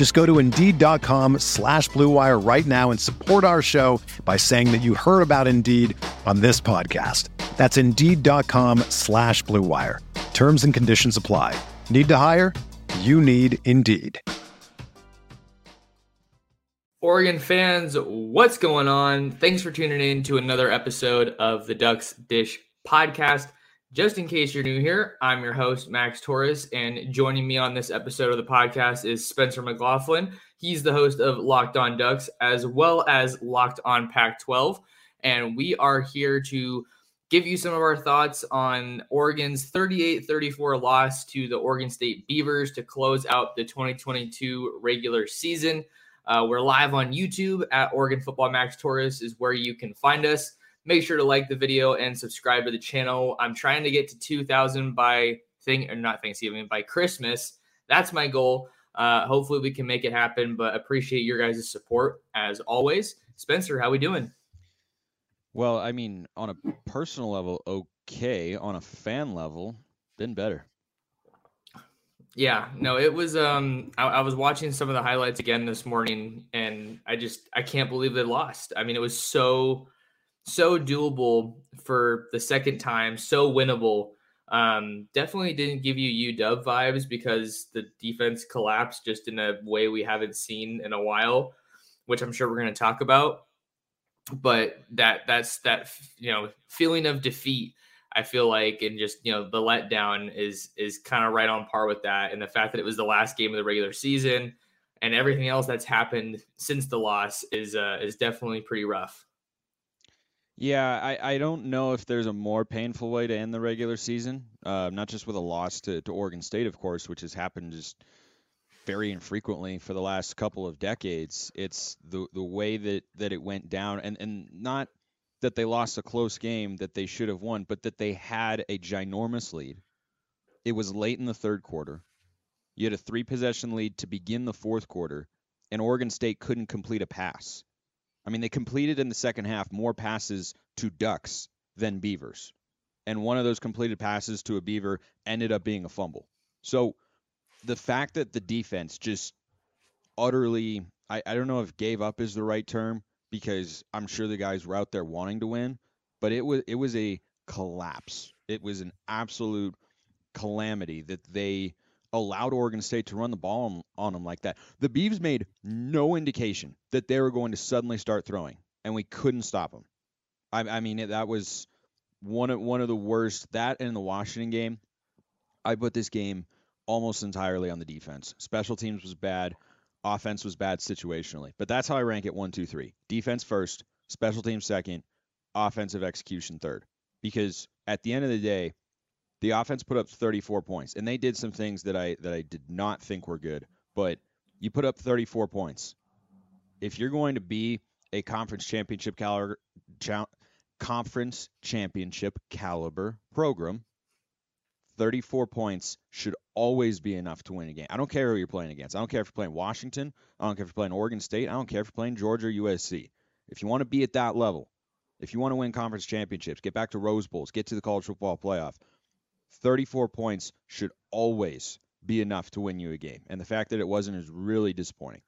Just go to Indeed.com slash BlueWire right now and support our show by saying that you heard about Indeed on this podcast. That's Indeed.com slash BlueWire. Terms and conditions apply. Need to hire? You need Indeed. Oregon fans, what's going on? Thanks for tuning in to another episode of the Ducks Dish podcast. Just in case you're new here, I'm your host, Max Torres, and joining me on this episode of the podcast is Spencer McLaughlin. He's the host of Locked On Ducks as well as Locked On Pac 12. And we are here to give you some of our thoughts on Oregon's 38 34 loss to the Oregon State Beavers to close out the 2022 regular season. Uh, we're live on YouTube at Oregon Football Max Torres is where you can find us. Make sure to like the video and subscribe to the channel. I'm trying to get to 2,000 by thing or not Thanksgiving by Christmas. That's my goal. Uh, hopefully we can make it happen. But appreciate your guys' support as always. Spencer, how we doing? Well, I mean, on a personal level, okay. On a fan level, been better. Yeah, no, it was. Um, I, I, was watching some of the highlights again this morning, and I just I can't believe they lost. I mean, it was so so doable for the second time, so winnable. Um, definitely didn't give you UW vibes because the defense collapsed just in a way we haven't seen in a while, which I'm sure we're going to talk about. But that that's that you know feeling of defeat I feel like, and just you know, the letdown is is kind of right on par with that, and the fact that it was the last game of the regular season, and everything else that's happened since the loss is uh, is definitely pretty rough. Yeah, I, I don't know if there's a more painful way to end the regular season, uh, not just with a loss to, to Oregon State, of course, which has happened just very infrequently for the last couple of decades. It's the the way that, that it went down, and, and not that they lost a close game that they should have won, but that they had a ginormous lead. It was late in the third quarter. You had a three possession lead to begin the fourth quarter, and Oregon State couldn't complete a pass. I mean, they completed in the second half more passes to Ducks than Beavers. And one of those completed passes to a Beaver ended up being a fumble. So the fact that the defense just utterly, I, I don't know if gave up is the right term, because I'm sure the guys were out there wanting to win, but it was it was a collapse. It was an absolute calamity that they allowed Oregon State to run the ball on, on them like that. The Beavs made no indication that they were going to suddenly start throwing, and we couldn't stop them. I, I mean, that was one of one of the worst. That and the Washington game, I put this game almost entirely on the defense. Special teams was bad. Offense was bad situationally, but that's how I rank it one, two, three. Defense first, special teams second, offensive execution third. Because at the end of the day, the offense put up 34 points, and they did some things that I that I did not think were good. But you put up 34 points. If you're going to be a conference championship caliber, cha- conference championship caliber program, 34 points should always be enough to win a game. I don't care who you're playing against. I don't care if you're playing Washington. I don't care if you're playing Oregon State. I don't care if you're playing Georgia or USC. If you want to be at that level, if you want to win conference championships, get back to Rose Bowls, get to the college football playoff, 34 points should always be enough to win you a game. And the fact that it wasn't is really disappointing.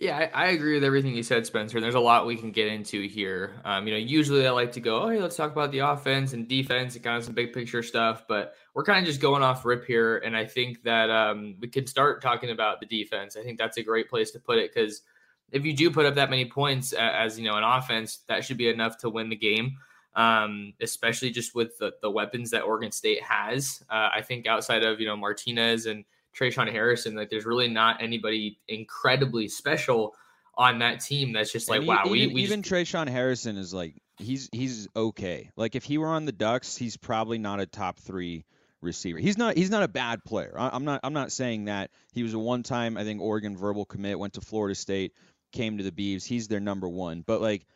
Yeah, I, I, agree with everything you said, Spencer. There's a lot we can get into here. Um, you know, usually I like to go, oh, hey, let's talk about the offense and defense and kind of some big picture stuff, but we're kind of just going off rip here. And I think that um, we can start talking about the defense. I think that's a great place to put it because if you do put up that many points as, you know, an offense, that should be enough to win the game. Um, especially just with the, the weapons that Oregon State has. Uh, I think outside of you know Martinez and Tre'Shaun Harrison, like there's really not anybody incredibly special on that team. That's just like and wow. Even, we, we even just, Tre'Shaun Harrison is like he's he's okay. Like if he were on the Ducks, he's probably not a top three receiver. He's not he's not a bad player. I, am not I'm not saying that. He was a one time I think Oregon verbal commit, went to Florida State, came to the Beavs. He's their number one. But like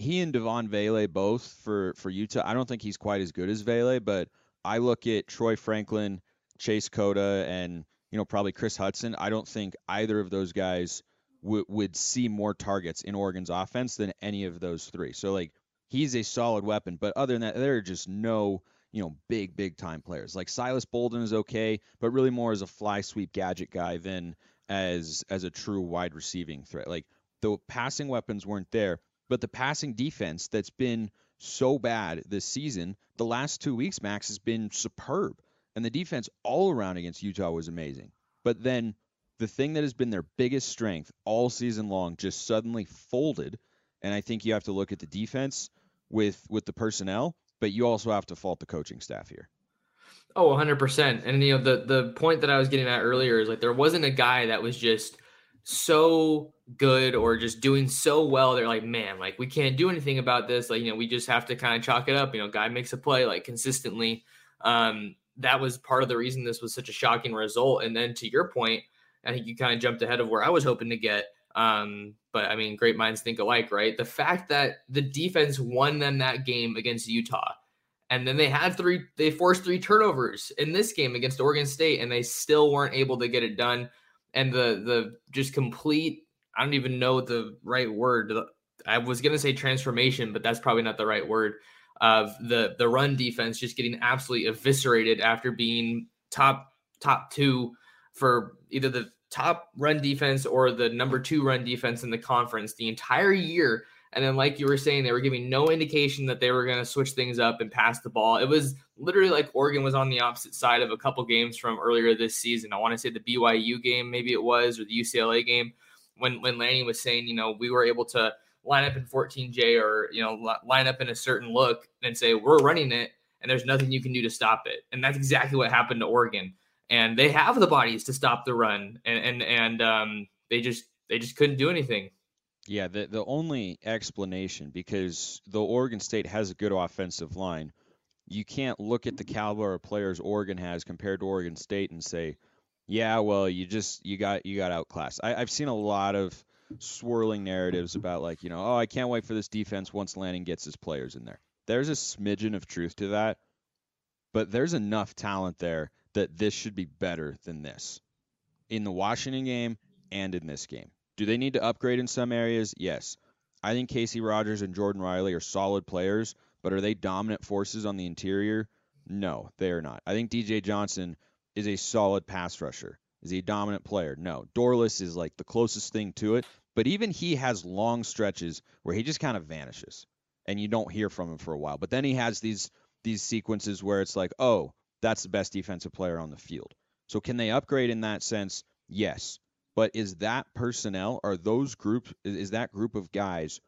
he and Devaughn Vele both for for Utah. I don't think he's quite as good as Vele, but I look at Troy Franklin, Chase Cota, and you know probably Kris Hutson. I don't think either of those guys w- would see more targets in Oregon's offense than any of those three. So like he's a solid weapon, but other than that, there are just no you know big big time players. Like Silas Bolden is okay, but really more as a fly sweep gadget guy than as as a true wide receiving threat. Like the passing weapons weren't there, but the passing defense that's been so bad this season, the last two weeks, Max has been superb, and the defense all around against Utah was amazing. But then the thing that has been their biggest strength all season long just suddenly folded, and I think you have to look at the defense with with the personnel, but you also have to fault the coaching staff here. Oh, 100%. And you know the the point that I was getting at earlier is like there wasn't a guy that was just so good or just doing so well they're like man like we can't do anything about this. Like you know we just have to kind of chalk it up you know guy makes a play like consistently. Um that was part of the reason this was such a shocking result. And then to your point i think you kind of jumped ahead of where i was hoping to get. Um but i mean great minds think alike right? The fact that the defense won them that game against utah and then they had three they forced three turnovers in this game against oregon state and they still weren't able to get it done. And the the just complete I don't even know the right word. I was gonna say transformation, but that's probably not the right word. Of the the run defense just getting absolutely eviscerated after being top top two for either the top run defense or the number two run defense in the conference the entire year and then, like you were saying, they were giving no indication that they were going to switch things up and pass the ball. It was literally like Oregon was on the opposite side of a couple games from earlier this season. I want to say the BYU game, maybe it was, or the UCLA game, when when Lanning was saying, you know, we were able to line up in 14J or you know line up in a certain look and say we're running it, and there's nothing you can do to stop it. And that's exactly what happened to Oregon. And they have the bodies to stop the run, and and and um, they just they just couldn't do anything. Yeah, the the only explanation because the Oregon State has a good offensive line, you can't look at the caliber of players Oregon has compared to Oregon State and say, yeah, well, you just you got you got outclassed. I, I've seen a lot of swirling narratives about like you know, oh, I can't wait for this defense once Lanning gets his players in there. There's a smidgen of truth to that, but there's enough talent there that this should be better than this in the Washington game and in this game. Do they need to upgrade in some areas? Yes. I think Casey Rogers and Jordan Riley are solid players, but are they dominant forces on the interior? No, they are not. I think DJ Johnson is a solid pass rusher. Is he a dominant player? No. Dorlus is like the closest thing to it, but even he has long stretches where he just kind of vanishes and you don't hear from him for a while. But then he has these these sequences where it's like, "Oh, that's the best defensive player on the field." So can they upgrade in that sense? Yes. But is that personnel, are those groups, is that group of guys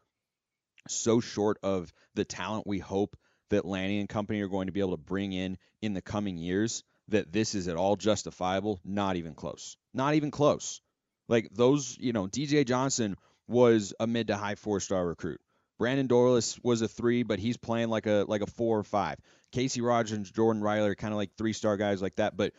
so short of the talent we hope that Lanning and company are going to be able to bring in in the coming years that this is at all justifiable? Not even close. Not even close. Like those, you know, DJ Johnson was a mid to high four star recruit. Brandon Dorlus was a three, but he's playing like a like a four or five. Casey Rogers Jordan Riley are kind of like three star guys like that. But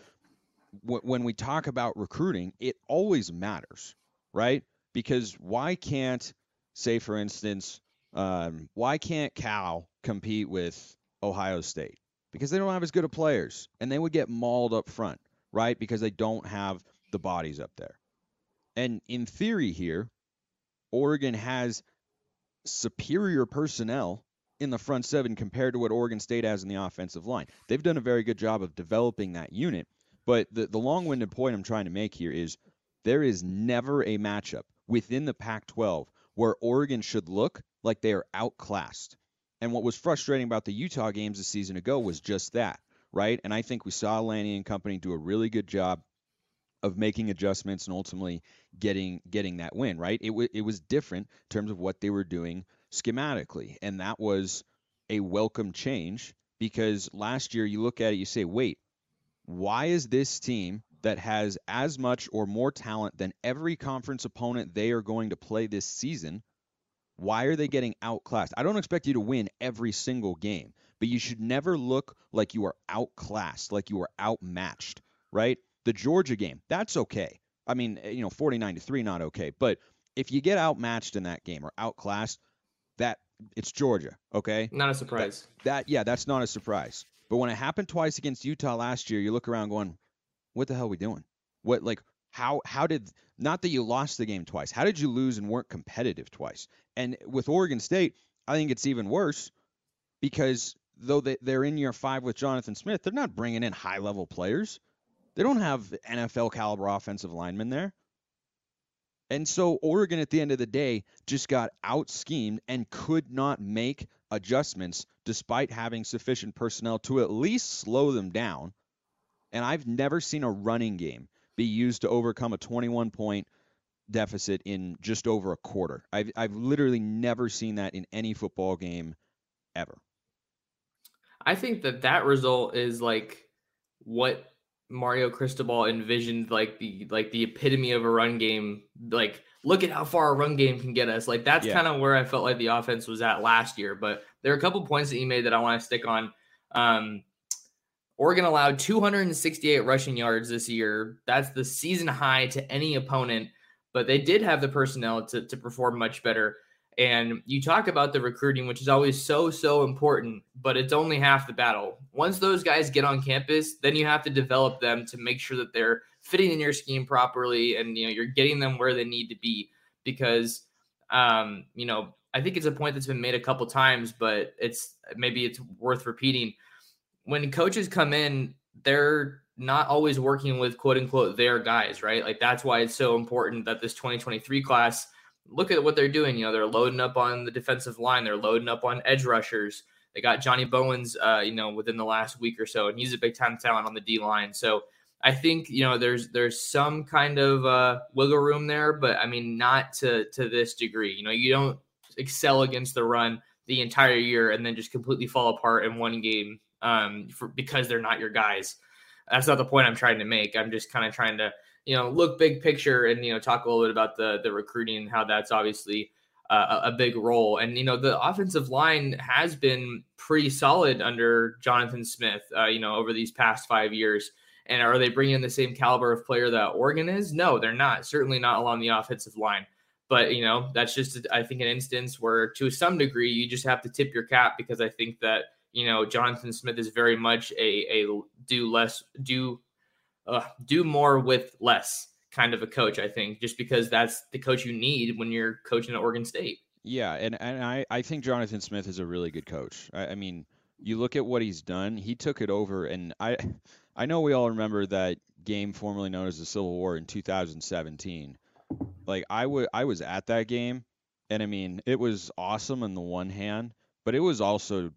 when we talk about recruiting, it always matters, right? Because why can't, say, for instance, um, why can't Cal compete with Ohio State? Because they don't have as good of players, and they would get mauled up front, right? Because they don't have the bodies up there. And in theory, here, Oregon has superior personnel in the front seven compared to what Oregon State has in the offensive line. They've done a very good job of developing that unit. But the, the long winded point I'm trying to make here is there is never a matchup within the Pac 12 where Oregon should look like they are outclassed. And what was frustrating about the Utah games a season ago was just that, right? And I think we saw Lanning and company do a really good job of making adjustments and ultimately getting getting that win, right? It, w- it was different in terms of what they were doing schematically, and that was a welcome change because last year you look at it, you say, wait, why is this team that has as much or more talent than every conference opponent they are going to play this season? Why are they getting outclassed? I don't expect you to win every single game, but you should never look like you are outclassed, like you are outmatched, right? The Georgia game, that's okay. I mean, eh, you know, 49 to 3 not okay, but if you get outmatched in that game or outclassed, that it's Georgia, okay? Not a surprise. That, that yeah, that's not a surprise. But when it happened twice against Utah last year, you look around going, "What the hell are we doing? What like how how did not that you lost the game twice? How did you lose and weren't competitive twice?" And with Oregon State, I think it's even worse because though they, they're in year five with Jonathan Smith, they're not bringing in high level players. They don't have NFL caliber offensive linemen there. And so Oregon at the end of the day just got out schemed and could not make adjustments despite having sufficient personnel to at least slow them down. And I've never seen a running game be used to overcome a 21 point deficit in just over a quarter. I've, I've literally never seen that in any football game ever. I think that that result is like what Mario Cristobal envisioned like the like the epitome of a run game. Like, look at how far a run game can get us. Like that's yeah. kind of where I felt like the offense was at last year. But there are a couple points that you made that I want to stick on. Um, Oregon allowed 268 rushing yards this year. That's the season high to any opponent. But they did have the personnel to to perform much better. And you talk about the recruiting, which is always so, so important, but it's only half the battle. Once those guys get on campus, then you have to develop them to make sure that they're fitting in your scheme properly and you know you're getting them where they need to be because um, you know, I think it's a point that's been made a couple times, but it's maybe it's worth repeating. When coaches come in, they're not always working with quote unquote their guys, right? Like that's why it's so important that this 2023 class look at what they're doing. You know, they're loading up on the defensive line, they're loading up on edge rushers. They got Johnny Bowens, uh, you know, within the last week or so, and he's a big time talent on the D line. So I think you know there's there's some kind of uh, wiggle room there, but I mean not to to this degree. You know, you don't excel against the run the entire year and then just completely fall apart in one game um, for, because they're not your guys. That's not the point I'm trying to make. I'm just kind of trying to you know, look big picture and you know talk a little bit about the the recruiting and how that's obviously uh, a big role. And you know, the offensive line has been pretty solid under Jonathan Smith. Uh, you know, over these past five years. And are they bringing in the same caliber of player that Oregon is? No, they're not. Certainly not along the offensive line. But you know, that's just I think an instance where, to some degree, you just have to tip your cap because I think that you know Jonathan Smith is very much a a do less do uh, do more with less kind of a coach, I think, just because that's the coach you need when you're coaching at Oregon State. Yeah, and, and I, I think Jonathan Smith is a really good coach. I, I mean, you look at what he's done, he took it over and I I know we all remember that game formerly known as the Civil War in 2017. Like I would I was at that game and I mean, it was awesome on the one hand, but it was also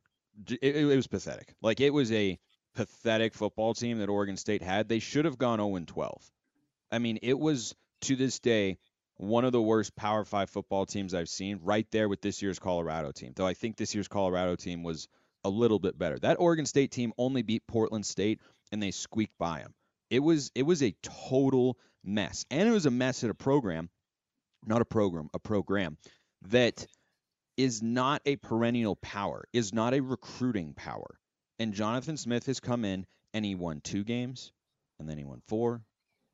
it, it was pathetic. Like it was a pathetic football team that Oregon State had. They should have gone 0 12. I mean, it was to this day one of the worst Power Five football teams I've seen, right there with this year's Colorado team. Though I think this year's Colorado team was a little bit better. That Oregon State team only beat Portland State and they squeaked by them. It was it was a total mess, and it was a mess at a program, not a program, a program that is not a perennial power, is not a recruiting power. And Jonathan Smith has come in and he won two games, and then he won four,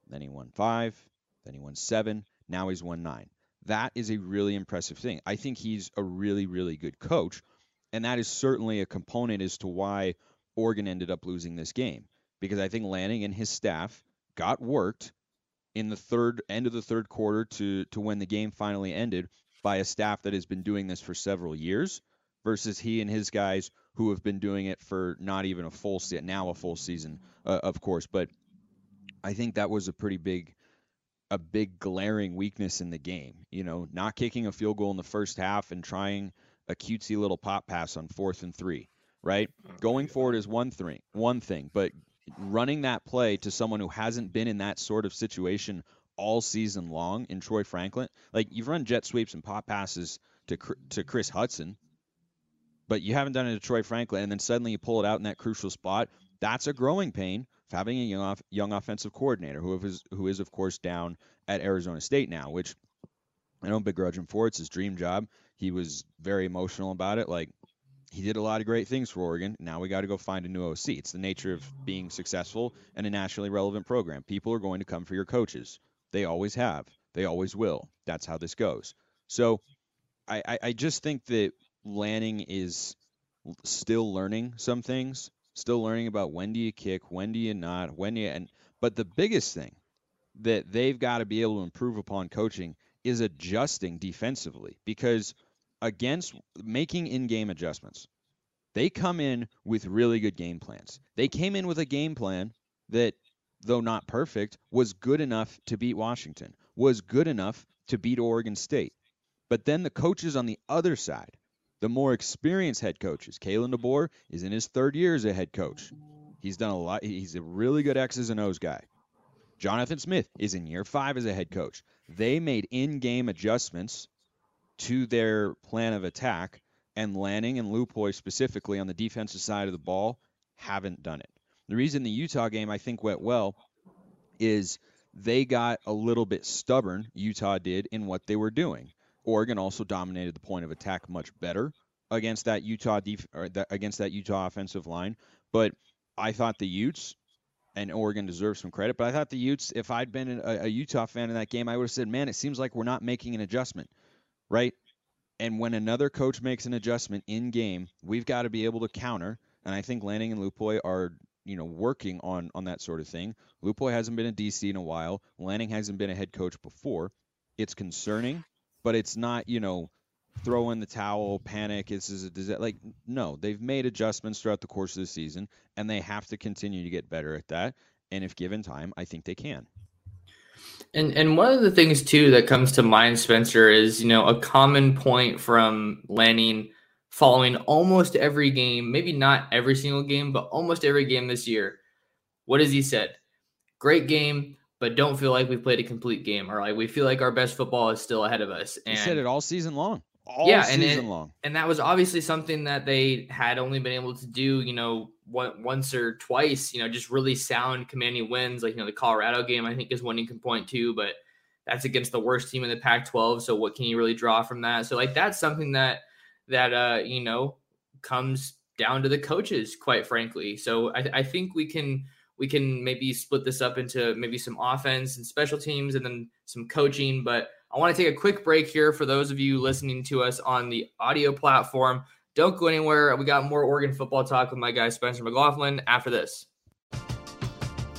then he won five, then he won seven. Now he's won nine. That is a really impressive thing. I think he's a really, really good coach. And that is certainly a component as to why Oregon ended up losing this game. Because I think Lanning and his staff got worked in the third end of the third quarter to to when the game finally ended by a staff that has been doing this for several years versus he and his guys who have been doing it for not even a full season, now a full season, uh, of course. But I think that was a pretty big, a big glaring weakness in the game. You know, not kicking a field goal in the first half and trying a cutesy little pop pass on fourth and three. Right, oh, going forward is one thing, one thing, but running that play to someone who hasn't been in that sort of situation all season long in Troy Franklin, like you've run jet sweeps and pop passes to to Kris Hutson, but you haven't done it to Troy Franklin, and then suddenly you pull it out in that crucial spot. That's a growing pain of having a young off, young offensive coordinator who is who is of course down at Arizona State now, which I don't begrudge him for. It's his dream job. He was very emotional about it. Like he did a lot of great things for Oregon. Now we got to go find a new OC. It's the nature of being successful in a nationally relevant program. People are going to come for your coaches. They always have. They always will. That's how this goes. So I, I, I just think that Lanning is still learning some things, still learning about when do you kick, when do you not, when do you and but the biggest thing that they've got to be able to improve upon coaching is adjusting defensively because against making in-game adjustments. They come in with really good game plans. They came in with a game plan that though not perfect was good enough to beat Washington, was good enough to beat Oregon State. But then the coaches on the other side, the more experienced head coaches, Kalen DeBoer is in his third year as a head coach. He's done a lot. He's a really good X's and O's guy. Jonathan Smith is in year five as a head coach. They made in game adjustments to their plan of attack, and Lanning and Lupoi specifically on the defensive side of the ball haven't done it. The reason the Utah game I think went well is they got a little bit stubborn, Utah did, in what they were doing. Oregon also dominated the point of attack much better against that Utah def- that, against that Utah offensive line, but I thought the Utes and Oregon deserves some credit. But I thought the Utes, if I'd been a, a, Utah fan in that game, I would have said, "Man, it seems like we're not making an adjustment right? And when another coach makes an adjustment in game, we've got to be able to counter. And I think Lanning and Lupoi are, you know, working on on that sort of thing. Lupoi hasn't been a DC in a while. Lanning hasn't been a head coach before. It's concerning, but it's not, you know, throw in the towel, panic. This is a disaster. Like, no, they've made adjustments throughout the course of the season, and they have to continue to get better at that. And if given time, I think they can. And and one of the things too that comes to mind, Spencer, is you know a common point from Lanning following almost every game, maybe not every single game, but almost every game this year. What has he said? Great game, but don't feel like we've played a complete game, or like we feel like our best football is still ahead of us. And he said it all season long. All yeah, season and it, long. And that was obviously something that they had only been able to do, you know, once or twice, you know, just really sound commanding wins. Like, you know, the Colorado game, I think, is one you can point to, but that's against the worst team in the Pac 12. So, what can you really draw from that? So, like, that's something that, that, uh, you know, comes down to the coaches, quite frankly. So, I, I think we can, we can maybe split this up into maybe some offense and special teams and then some coaching. But I want to take a quick break here for those of you listening to us on the audio platform. Don't go anywhere. We got more Oregon football talk with my guy Spencer McLaughlin after this.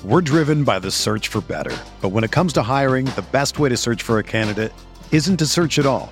We're driven by the search for better. But when it comes to hiring, the best way to search for a candidate isn't to search at all.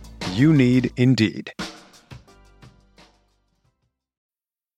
You need Indeed.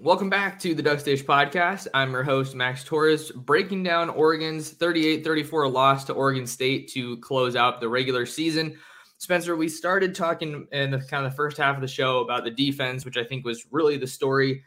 Welcome back to the Duck Dish podcast. I'm your host, Max Torres, breaking down Oregon's 38 34 loss to Oregon State to close out the regular season. Spencer, we started talking in the kind of the first half of the show about the defense, which I think was really the story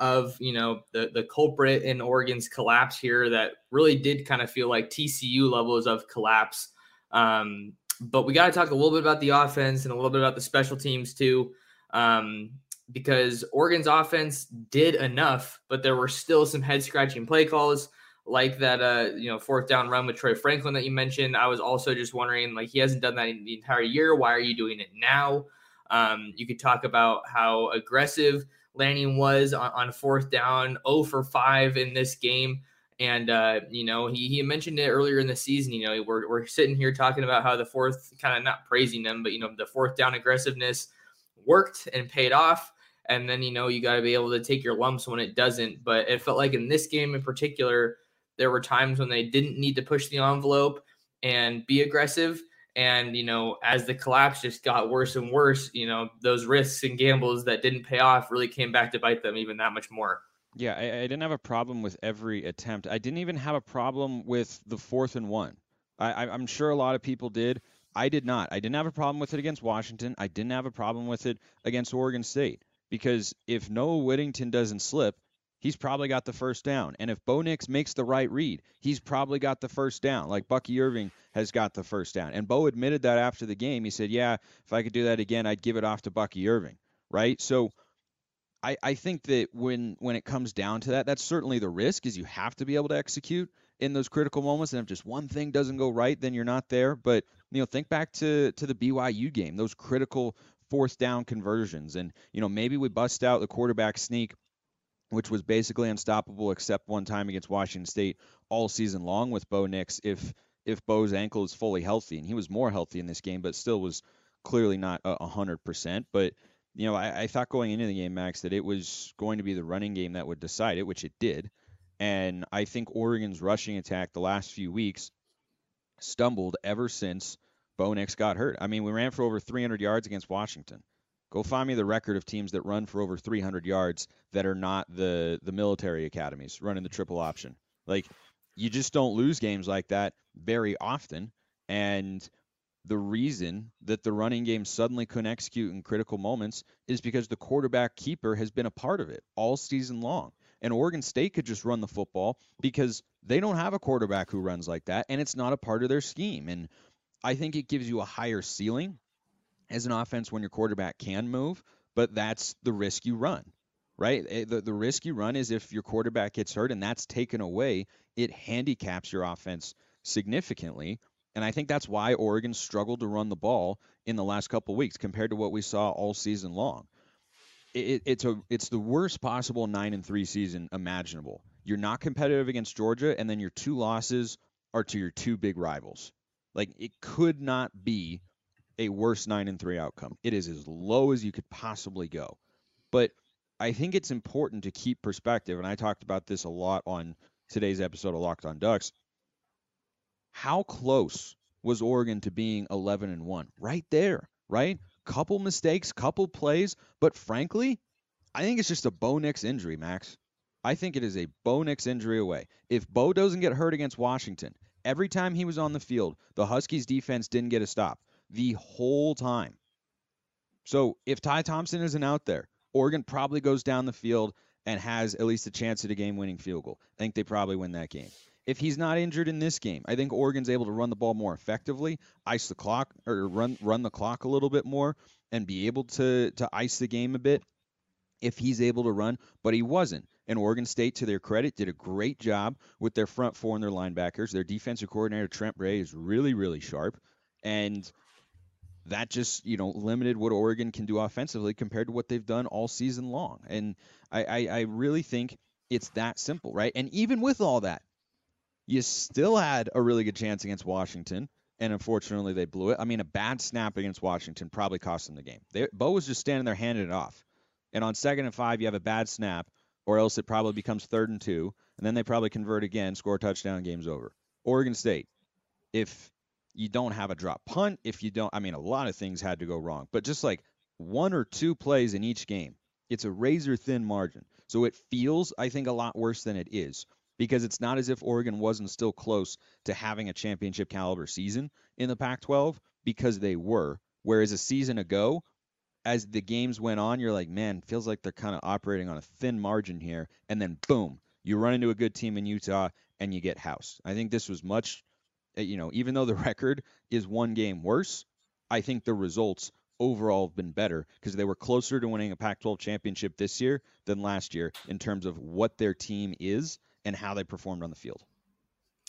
of you know the the culprit in Oregon's collapse here that really did kind of feel like TCU levels of collapse. Um, but we got to talk a little bit about the offense and a little bit about the special teams too, um, because Oregon's offense did enough, but there were still some head scratching play calls like that uh you know fourth down run with Troy Franklin that you mentioned. I was also just wondering like he hasn't done that in the entire year. Why are you doing it now? Um, you could talk about how aggressive Lanning was on, on fourth down, 0 for 5 in this game. And, uh, you know, he, he mentioned it earlier in the season. You know, we're, we're sitting here talking about how the fourth, kind of not praising them, but, you know, the fourth down aggressiveness worked and paid off. And then, you know, you got to be able to take your lumps when it doesn't. But it felt like in this game in particular, there were times when they didn't need to push the envelope and be aggressive. And, you know, as the collapse just got worse and worse, you know, those risks and gambles that didn't pay off really came back to bite them even that much more. Yeah, I, I didn't have a problem with every attempt. I didn't even have a problem with the fourth and one. I, I'm sure a lot of people did. I did not. I didn't have a problem with it against Washington. I didn't have a problem with it against Oregon State because if Noah Whittington doesn't slip, he's probably got the first down. And if Bo Nix makes the right read, he's probably got the first down. Like Bucky Irving has got the first down. And Bo admitted that after the game. He said, Yeah, if I could do that again, I'd give it off to Bucky Irving. Right. So I, I think that when when it comes down to that, that's certainly the risk is you have to be able to execute in those critical moments. And if just one thing doesn't go right, then you're not there. But you know, think back to to the BYU game, those critical fourth down conversions. And, you know, maybe we bust out the quarterback sneak which was basically unstoppable except one time against Washington State all season long with Bo Nix if if Bo's ankle is fully healthy. And he was more healthy in this game but still was clearly not a hundred percent. But you know I, I thought going into the game Max that it was going to be the running game that would decide it which it did. And I think Oregon's rushing attack the last few weeks stumbled ever since Bo Nix got hurt I mean we ran for over 300 yards against Washington Go find me the record of teams that run for over 300 yards that are not the the military academies running the triple option. Like you just don't lose games like that very often. And the reason that the running game suddenly couldn't execute in critical moments is because the quarterback keeper has been a part of it all season long. And Oregon State could just run the football because they don't have a quarterback who runs like that, and it's not a part of their scheme. And I think it gives you a higher ceiling as an offense when your quarterback can move, but that's the risk you run, right? Eh, the, the risk you run is if your quarterback gets hurt and that's taken away, it handicaps your offense significantly. And I think that's why Oregon struggled to run the ball in the last couple weeks compared to what we saw all season long. It, it's a it's the worst possible nine and three season imaginable. You're not competitive against Georgia, and then your two losses are to your two big rivals. Like it could not be a worse 9 and 3 outcome. It is as low as you could possibly go. But I think it's important to keep perspective and I talked about this a lot on today's episode of Locked on Ducks. How close was Oregon to being 11 and 1? Right there, right? Couple mistakes, couple plays, but frankly, I think it's just a Bo Nix injury, Max. I think it is a Bo Nix injury away. If Bo doesn't get hurt against Washington, every time he was on the field, the Huskies defense didn't get a stop the whole time. So if Ty Thompson isn't out there, Oregon probably goes down the field and has at least a chance at a game winning field goal. I think they probably win that game. If he's not injured in this game, I think Oregon's able to run the ball more effectively, ice the clock or run run the clock a little bit more and be able to to ice the game a bit if he's able to run, but he wasn't. And Oregon State, to their credit, did a great job with their front four and their linebackers. Their defensive coordinator Trent Bray is really, really sharp. And that just you know limited what Oregon can do offensively compared to what they've done all season long. And I, I, I really think it's that simple, right? And even with all that, you still had a really good chance against Washington, and unfortunately they blew it. I mean, a bad snap against Washington probably cost them the game. They, Bo was just standing there handing it off, and on second and five you have a bad snap, or else it probably becomes third and two, and then they probably convert again, score a touchdown, game's over. Oregon State, if you don't have a drop punt, if you don't, I mean, a lot of things had to go wrong, but just like one or two plays in each game, it's a razor thin margin. So it feels, I think, a lot worse than it is because it's not as if Oregon wasn't still close to having a championship caliber season in the Pac 12 because they were. Whereas a season ago, as the games went on, you're like, man, feels like they're kind of operating on a thin margin here. And then boom, you run into a good team in Utah and you get housed. I think this was much, eh, you know, even though the record is one game worse, I think the results overall have been better because they were closer to winning a Pac 12 championship this year than last year in terms of what their team is and how they performed on the field.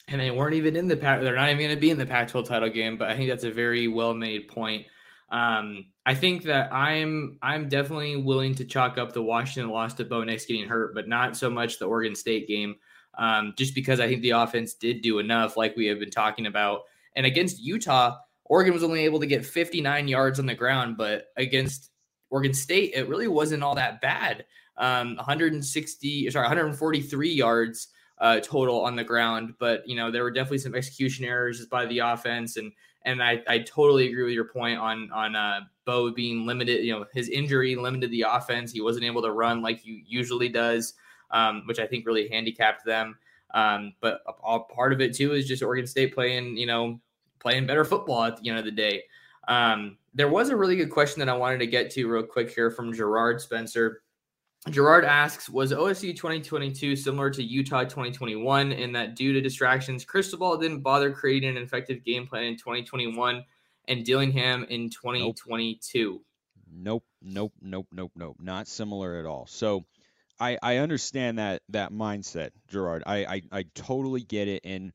And they weren't even in the Pac. They're not even going to be in the Pac-12 title game. But I think that's a very well-made point. Um, I think that I'm I'm definitely willing to chalk up the Washington loss to Bo Nix getting hurt, but not so much the Oregon State game. Um, just because I think the offense did do enough, like we have been talking about. And against Utah, Oregon was only able to get 59 yards on the ground, but against Oregon State, it really wasn't all that bad. Um, 160, sorry, 143 yards uh, total on the ground. But you know, there were definitely some execution errors by the offense, and and I, I totally agree with your point on on uh, Bo being limited. You know, his injury limited the offense. He wasn't able to run like he usually does, um, which I think really handicapped them. Um, but a, a part of it too is just Oregon State playing, you know, playing better football at the end of the day. Um, there was a really good question that I wanted to get to real quick here from Gerard Spencer. Gerard asks, was OSU 2022 similar to Utah 2021 in that due to distractions, Cristobal didn't bother creating an effective game plan in 2021 and Dillingham in 2022? Nope, nope, nope, nope, nope. Not similar at all. So I, I understand that that mindset, Gerard. I, I, I totally get it. And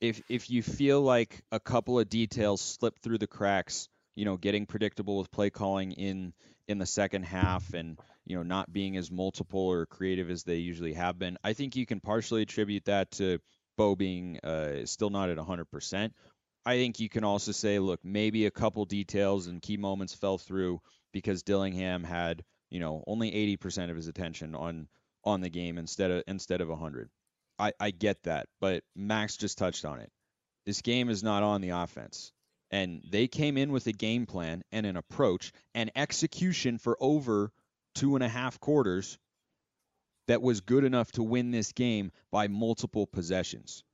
if if you feel like a couple of details slip through the cracks, you know, getting predictable with play calling in in the second half and you know not being as multiple or creative as they usually have been. I think you can partially attribute that to Bo being uh, still not at 100%. I think you can also say, look, maybe a couple details and key moments fell through because Dillingham had you know only 80% of his attention on on the game instead of instead of 100. I, I get that, but Max just touched on it. This game is not on the offense. And they came in with a game plan and an approach and execution for over two and a half quarters that was good enough to win this game by multiple possessions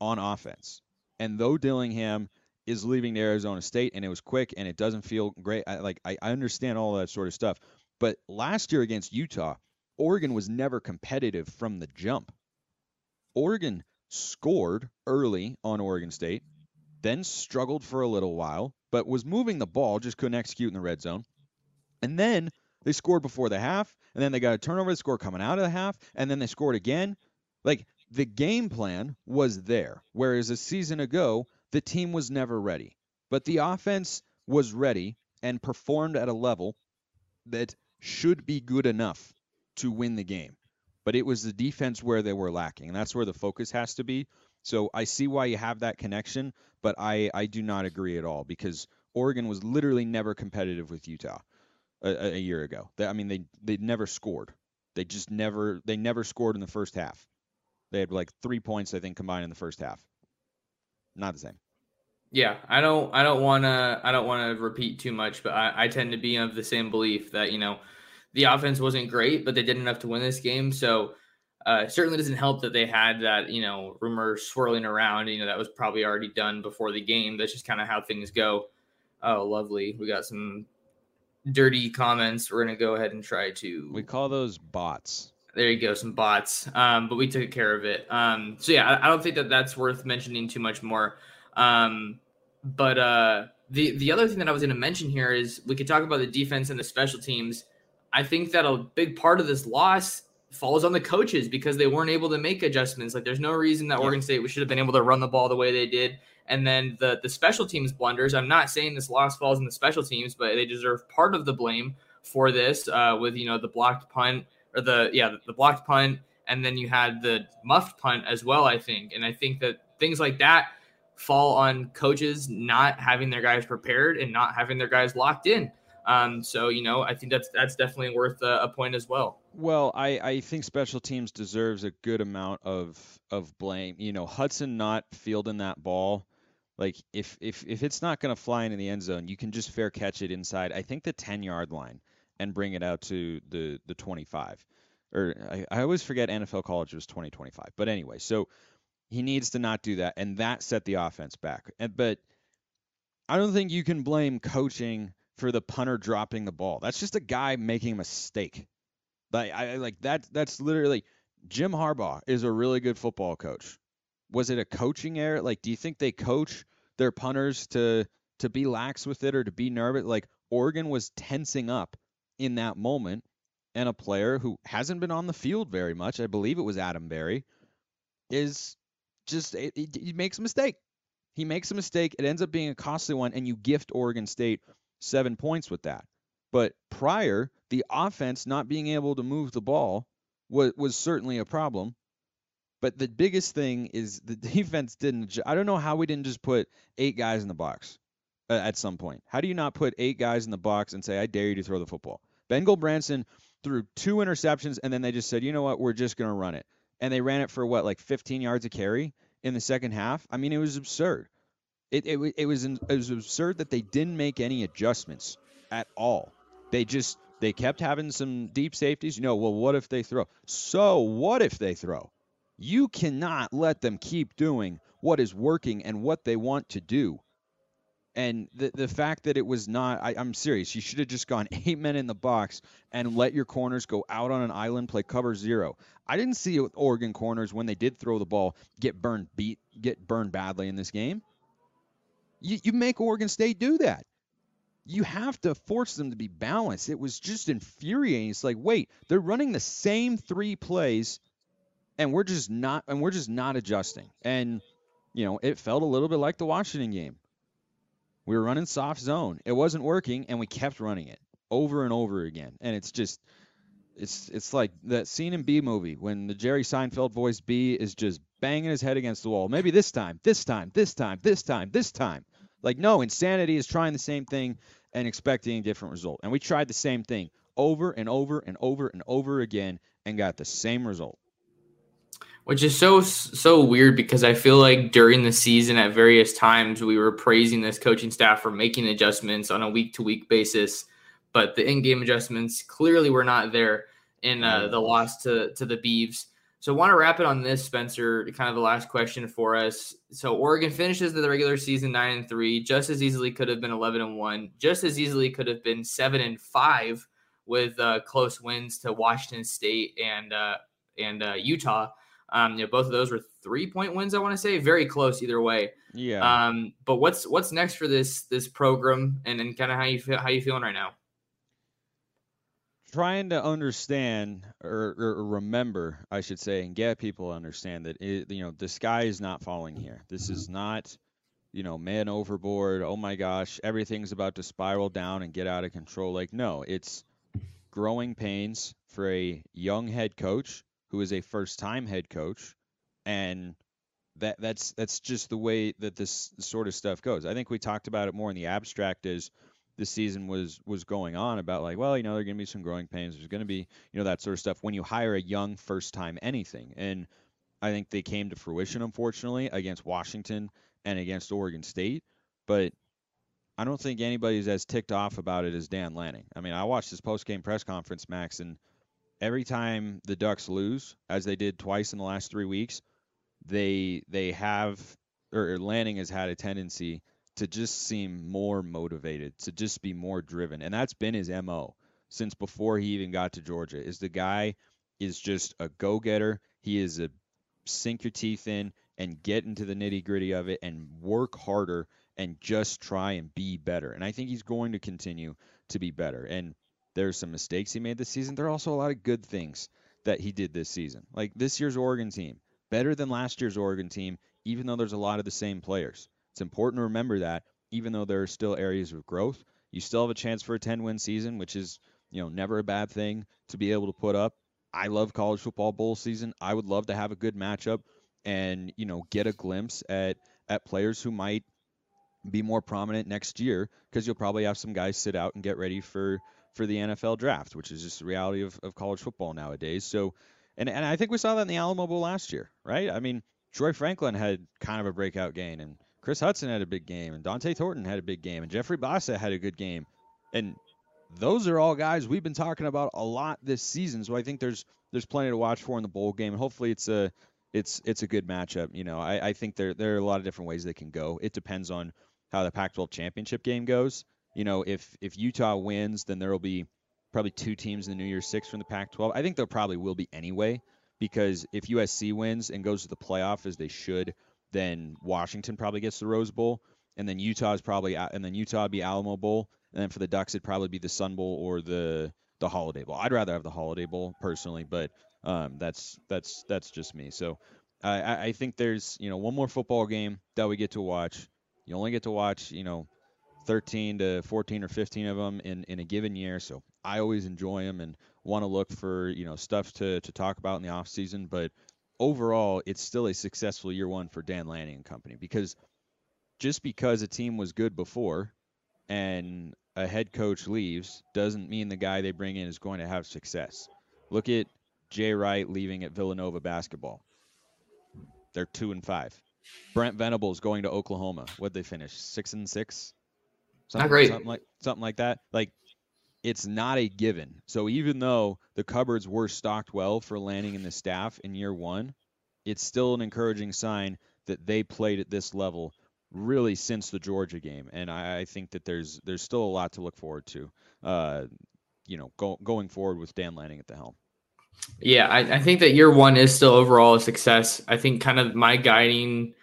on offense. And though Dillingham is leaving to Arizona State and it was quick and it doesn't feel great, I, like I, I understand all that sort of stuff. But last year against Utah, Oregon was never competitive from the jump. Oregon scored early on Oregon State, then struggled for a little while, but was moving the ball, just couldn't execute in the red zone. And then they scored before the half, and then they got a turnover to score coming out of the half, and then they scored again. Like the game plan was there, whereas a season ago, the team was never ready. But the offense was ready and performed at a level that should be good enough to win the game. But it was the defense where they were lacking, and that's where the focus has to be. So I see why you have that connection, but I, I do not agree at all because Oregon was literally never competitive with Utah a, a year ago. They, I mean, they they never scored. They just never they never scored in the first half. They had like three points I think combined in the first half. Not the same. Yeah, I don't I don't want to I don't want to repeat too much, but I, I tend to be of the same belief that you know the offense wasn't great, but they did enough to win this game. So uh, certainly doesn't help that they had that, you know, rumor swirling around. You know, that was probably already done before the game. That's just kind of how things go. Oh, lovely. We got some dirty comments. We're going to go ahead and try to. We call those bots. There you go, some bots. Um, but we took care of it. Um, so yeah, I, I, don't think that that's worth mentioning too much more. Um, but uh, the the other thing that I was going to mention here is we could talk about the defense and the special teams. I think that a big part of this loss falls on the coaches because they weren't able to make adjustments. Like there's no reason that. Oregon State should have been able to run the ball the way they did. And then the the special teams blunders. I'm not saying this loss falls in the special teams, but they deserve part of the blame for this. Uh, with you know the blocked punt or the yeah the blocked punt, and then you had the muffed punt as well. I think, and I think that things like that fall on coaches not having their guys prepared and not having their guys locked in. Um, so you know, I think that's that's definitely worth a, a point as well. Well, I, I think special teams deserves a good amount of of blame. You know, Hutson not fielding that ball, like if if if it's not going to fly into the end zone, you can just fair catch it inside. I think the ten yard line and bring it out to the the twenty five. Or I, I always forget NFL college was twenty twenty five. But anyway, so he needs to not do that, and that set the offense back. And but I don't think you can blame coaching for the punter dropping the ball. That's just a guy making a mistake. Like I like that that's literally Jim Harbaugh is a really good football coach. Was it a coaching error? Like do you think they coach their punters to to be lax with it or to be nervous? Like Oregon was tensing up in that moment and a player who hasn't been on the field very much, I believe it was Adam Barry, is just he makes a mistake. He makes a mistake. It ends up being a costly one, and you gift Oregon State seven points with that. But prior, the offense not being able to move the ball was, was certainly a problem. But the biggest thing is the defense didn't. I don't know how we didn't just put eight guys in the box uh, at some point. How do you not put eight guys in the box and say, I dare you to throw the football? Ben Gulbranson threw two interceptions, and then they just said, you know what, we're just going to run it. And they ran it for what, like 15 yards of carry in the second half? I mean, it was absurd. It, it, it, was, it was absurd that they didn't make any adjustments at all. They just they kept having some deep safeties. You know, well, what if they throw? So what if they throw? You cannot let them keep doing what is working and what they want to do. And the the fact that it was not, I, am serious. You should have just gone eight men in the box and let your corners go out on an island, play cover zero. I didn't see Oregon corners when they did throw the ball get burned beat, get burned badly in this game. You you make Oregon State do that. You have to force them to be balanced. It was just infuriating. It's like, wait, they're running the same three plays, and we're just not, and we're just not adjusting. And you know, it felt a little bit like the Washington game we were running soft zone. It wasn't working, and we kept running it over and over again. And it's just, it's it's like that scene in Bee Movie when the Jerry Seinfeld voice Bee is just banging his head against the wall. Maybe this time, this time, this time, this time, this time. Like no, insanity is trying the same thing and expecting a different result. And we tried the same thing over and over and over and over again and got the same result which is so so weird because I feel like during the season at various times we were praising this coaching staff for making adjustments on a week to week basis, but the in game adjustments clearly were not there in uh, the loss to to the Beavs. So I want to wrap it on this, Spencer. Kind of the last question for us. So Oregon finishes the regular season nine and three, just as easily could have been eleven and one, just as easily could have been seven and five with uh, close wins to Washington State and uh, and uh, Utah. Um, you know, both of those were three point wins. I want to say very close either way. Yeah. Um, but what's what's next for this this program, and and kind of how you feel how you feeling right now? Trying to understand or, or, remember, I should say, and get people to understand that it, you know the sky is not falling here. This mm-hmm. is not, you know, man overboard. Oh my gosh, everything's about to spiral down and get out of control. Like no, it's growing pains for a young head coach who is a first-time head coach, and that that's that's just the way that this sort of stuff goes. I think we talked about it more in the abstract as the season was was going on about like, well, you know, there're going to be some growing pains. There's going to be, you know, that sort of stuff when you hire a young first-time anything, and I think they came to fruition, unfortunately, against Washington and against Oregon State. But I don't think anybody's as ticked off about it as Dan Lanning. I mean, I watched his post-game press conference, Max, and every time the Ducks lose, as they did twice in the last three weeks, they they have or Lanning has had a tendency to just seem more motivated, to just be more driven, and that's been his mo since before he even got to Georgia. Is the guy is just a go getter. He is a sink your teeth in and get into the nitty gritty of it and work harder and just try and be better. And I think he's going to continue to be better. And there's some mistakes he made this season. There are also a lot of good things that he did this season. Like this year's Oregon team, better than last year's Oregon team, even though there's a lot of the same players. It's important to remember that, even though there are still areas of growth, you still have a chance for a 10 win season, which is, you know, never a bad thing to be able to put up. I love college football bowl season. I would love to have a good matchup and, you know, get a glimpse at at players who might be more prominent next year because you'll probably have some guys sit out and get ready for for the NFL draft, which is just the reality of, of college football nowadays. So, and, and I think we saw that in the Alamo Bowl last year, right? I mean, Troy Franklin had kind of a breakout game, and Kris Hutson had a big game, and Dont'e Thornton had a big game, and Jeffrey Bassa had a good game. And those are all guys we've been talking about a lot this season. So I think there's there's plenty to watch for in the bowl game, and hopefully it's a it's it's a good matchup. You know, I, I think there there are a lot of different ways they can go. It depends on how the Pac-12 championship game goes. You know, if if Utah wins, then there will be probably two teams in the New Year Six from the Pac-12. I think there probably will be anyway, because if USC wins and goes to the playoff as they should, then Washington probably gets the Rose Bowl, and then Utah is probably and then Utah be Alamo Bowl, and then for the Ducks it'd probably be the Sun Bowl or the the Holiday Bowl. I'd rather have the Holiday Bowl personally, but um, that's that's that's just me. So I, I think there's you know one more football game that we get to watch. You only get to watch you know 13 to 14 or 15 of them in, in a given year. So I always enjoy them and want to look for you know stuff to, to talk about in the off season. But overall, it's still a successful year one for Dan Lanning and company because just because a team was good before and a head coach leaves doesn't mean the guy they bring in is going to have success. Look at Jay Wright leaving at Villanova basketball. They're two and five. Brent Venables going to Oklahoma. What'd they finish? Six and six? Something, not great. Something like something like that. Like it's not a given. So even though the cupboards were stocked well for Lanning and the staff in year one, it's still an encouraging sign that they played at this level really since the Georgia game. And I, I think that there's there's still a lot to look forward to. Uh, you know, go, going forward with Dan Lanning at the helm. Yeah, I, I think that year one is still overall a success. I think kind of my guiding,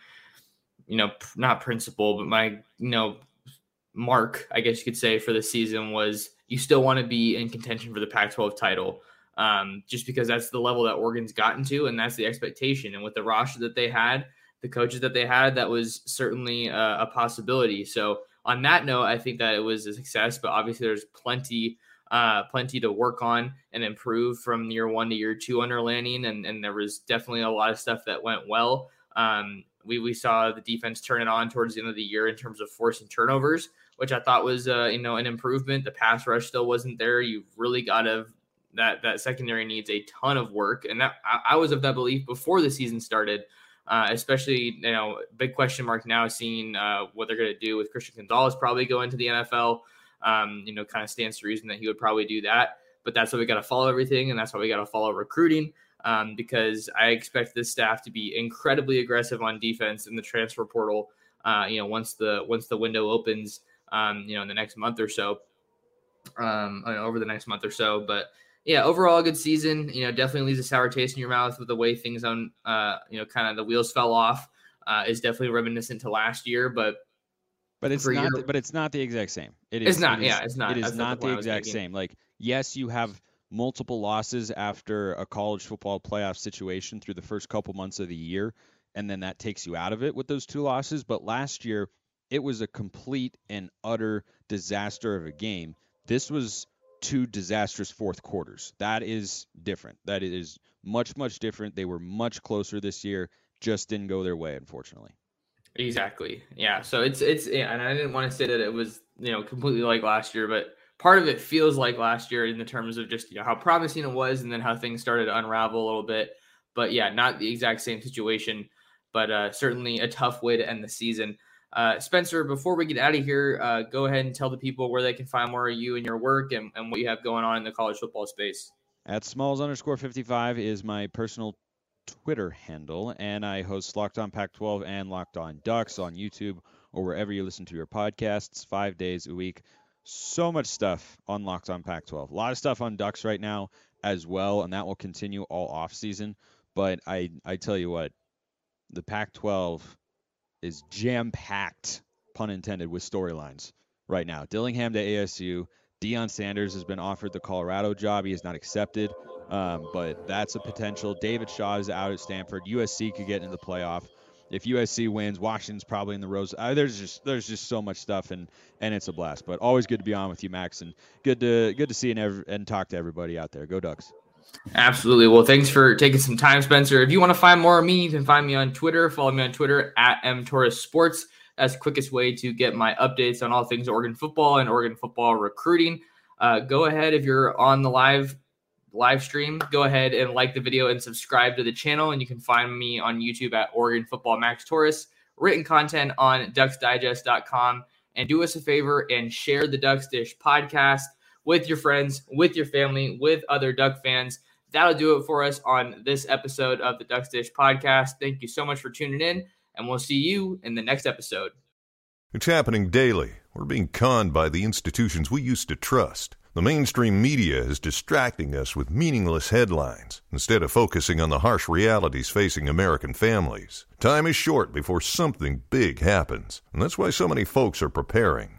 you know, not principle, but my you know mark, I guess you could say, for the season was you still want to be in contention for the Pac 12 title. Um, just because that's the level that Oregon's gotten to, and that's the expectation. And with the roster that they had, the coaches that they had, that was certainly a, a possibility. So, on that note, I think that it was a success, but obviously there's plenty, uh, plenty to work on and improve from year one to year two under Lanning. And, and there was definitely a lot of stuff that went well. Um, we, we saw the defense turn it on towards the end of the year in terms of forcing turnovers which I thought was uh, you know an improvement. The pass rush still wasn't there. You've really got to that that secondary needs a ton of work, and that I, I was of that belief before the season started. Uh, especially you know big question mark now seeing uh, what they're going to do with Christian Gonzalez probably going to the NFL. Um, you know, kind of stands to reason that he would probably do that. But that's why we got to follow everything, and that's why we got to follow recruiting. Um, because I expect this staff to be incredibly aggressive on defense in the transfer portal. Uh, you know, once the once the window opens, um, you know, in the next month or so, um, over the next month or so. But yeah, overall, a good season. You know, definitely leaves a sour taste in your mouth with the way things on, uh, you know, kind of the wheels fell off. Uh, is definitely reminiscent to last year, but but it's not. Your, but it's not the exact same. It is. It's not. It is, yeah, it's not. It is not the exact same. Like, yes, you have multiple losses after a college football playoff situation through the first couple months of the year, and then that takes you out of it with those two losses. But last year, it was a complete and utter disaster of a game. This was two disastrous fourth quarters. That is different. That is much, much different. They were much closer this year. Just didn't go their way, unfortunately. Exactly. Yeah. So it's it's and I didn't want to say that it was you know completely like last year, but part of it feels like last year in the terms of just you know how promising it was, and then how things started to unravel a little bit. But yeah, not the exact same situation, but uh, certainly a tough way to end the season. Uh, Spencer, before we get out of here, uh, go ahead and tell the people where they can find more of you and your work and, and what you have going on in the college football space. At smalls underscore 55 is my personal Twitter handle, and I host Locked On Pac 12 and Locked On Ducks on YouTube or wherever you listen to your podcasts five days a week. So much stuff on Locked On Pac 12. A lot of stuff on Ducks right now as well, and that will continue all off season. But I, I tell you what, the Pac 12 is jam packed, pun intended, with storylines right now. Dillingham to ASU. Deion Sanders has been offered the Colorado job. He has not accepted, um, but that's a potential. David Shaw is out at Stanford. USC could get into the playoff. If USC wins, Washington's probably in the rose. Uh, there's just there's just so much stuff, and and it's a blast. But always good to be on with you, Max, and good to good to see and, ev- and talk to everybody out there. Go Ducks. Absolutely. Well, thanks for taking some time, Spencer. If you want to find more of me, you can find me on Twitter. Follow me on Twitter at mtorresports. That's the quickest way to get my updates on all things Oregon football and Oregon football recruiting. Uh, go ahead if you're on the live live stream. Go ahead and like the video and subscribe to the channel. And you can find me on YouTube at Oregon Football Max Torres. Written content on DucksDigest.com. And do us a favor and share the Ducks Dish podcast with your friends, with your family, with other Duck fans. That'll do it for us on this episode of the Ducks Dish podcast. Thank you so much for tuning in, and we'll see you in the next episode. It's happening daily. We're being conned by the institutions we used to trust. The mainstream media is distracting us with meaningless headlines instead of focusing on the harsh realities facing American families. Time is short before something big happens, and that's why so many folks are preparing.